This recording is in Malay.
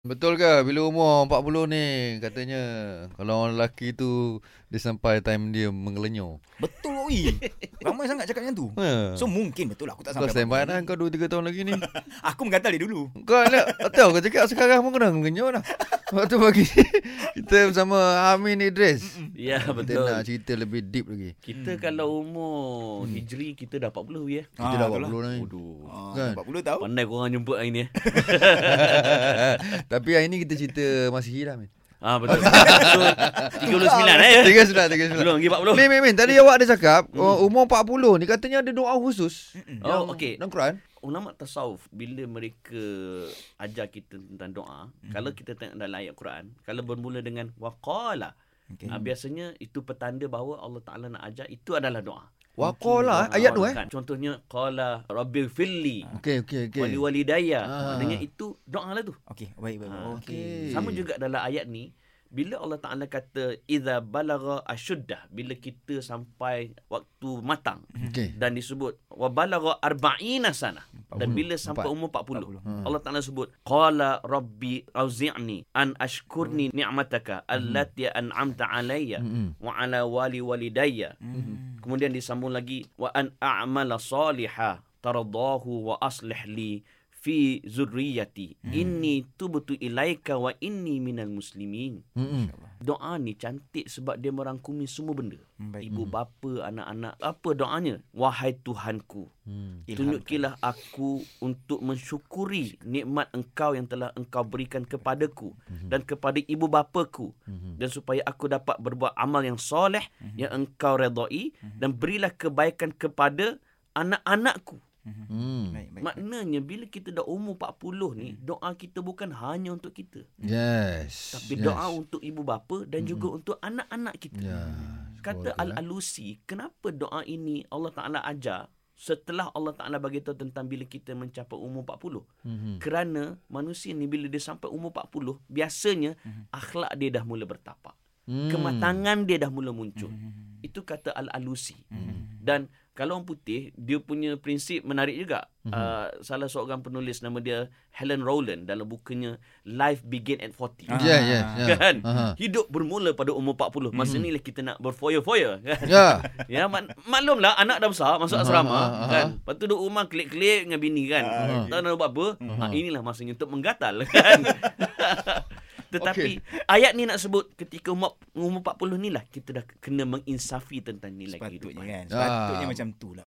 Betul ke bila umur 40 ni katanya kalau orang lelaki tu dia sampai time dia mengelenyur. Betul oi. Ramai sangat cakap macam tu. Ha. So mungkin betul aku tak kau sampai. standby 40. dah kau 2 3 tahun lagi ni. Aku menggatal dia dulu. Kau nak tahu kau cakap sekarang pun kena mengenyur dah. Waktu pagi kita bersama Amin Idris. Ya Kita betul. nak cerita lebih deep lagi. Kita kalau umur hijri kita dah 40 ya. Kita dah betul lah. 40 ni. Waduh. Ah, Kan? 40 tahu. Pandai korang jemput hari ni. eh. Tapi hari ni kita cerita Masihi dah Min. Ah betul. So 39 eh. 39 39. Belum lagi 40. Min Min Min tadi awak ada cakap oh, umur 40 ni katanya ada doa khusus. Oh, okey. Dalam Quran. Ulama tasawuf bila mereka ajar kita tentang doa, kalau kita tengok dalam ayat Quran, kalau bermula dengan waqala, Okey. ah, biasanya itu petanda bahawa Allah Taala nak ajar itu adalah doa. Waqala eh, ayat tu eh. Kan? Contohnya qala rabbil filli Okey okey okey. wali walidayya. Ah. Maknanya itu doa lah tu. Okey, baik baik. baik. Ah, Okey. Sama juga dalam ayat ni bila Allah Taala kata idza balagha asyuddah bila kita sampai waktu matang Okey. dan disebut wa balagha arba'ina sana dan 40, bila sampai empat. umur 40, 40. Hmm. Allah Taala sebut qala rabbi auzi'ni an ashkurni ni'mataka allati an'amta alayya Mm-mm. wa ala wali walidayya Hmm. Kemudian disambung lagi wa an a'mala salihah taradahu wa aslih li fi zurriyati. Inni tubtu ilaika wa inni minal muslimin. Mm-mm. doa ni cantik sebab dia merangkumi semua benda. Baik. ibu bapa anak-anak apa doanya? Wahai tuhanku Hmm. tunjukilah aku untuk mensyukuri nikmat engkau yang telah engkau berikan kepadaku dan kepada ibu bapaku. Dan supaya aku dapat berbuat amal yang soleh yang engkau redai dan berilah kebaikan kepada anak-anakku Hmm. Baik baik. maknanya bila kita dah umur 40 ni doa kita bukan hanya untuk kita Yes. tapi yes. doa untuk ibu bapa dan juga untuk anak-anak kita Ya. Kata Keluarga, Al-Alusi, kenapa doa ini Allah Ta'ala ajar setelah Allah Ta'ala bagi tahu tentang bila kita mencapai umur 40? Mhm. Kerana manusia ni bila dia sampai umur 40, biasanya Mhm. akhlak dia dah mula bertapak. Hmm. Kematangan dia dah mula muncul. Hmm. Itu kata Al-Alusi. Hmm. Dan kalau orang putih, dia punya prinsip menarik juga. Mhm. Uh, salah seorang penulis nama dia Helen Rowland dalam bukunya Life Begin at 40. Ah. Ya, ya, ya. Kan? Aha. Hidup bermula pada umur 40. Masa Mhm. ni lah kita nak berfoya-foya. Kan? Ya. Ya, mak- maklumlah anak dah besar masuk Aha, asrama aha, kan. aha. Lepas tu duduk rumah klik-klik dengan bini kan. Ah, Tak nak buat apa. Aha. Ha, inilah masanya untuk menggatal kan. Tetapi ayat ni nak sebut ketika umur, umur 40 ni lah kita dah kena menginsafi tentang nilai Sepatutnya kehidupan. kan. Ah. Sepatutnya macam tu lah.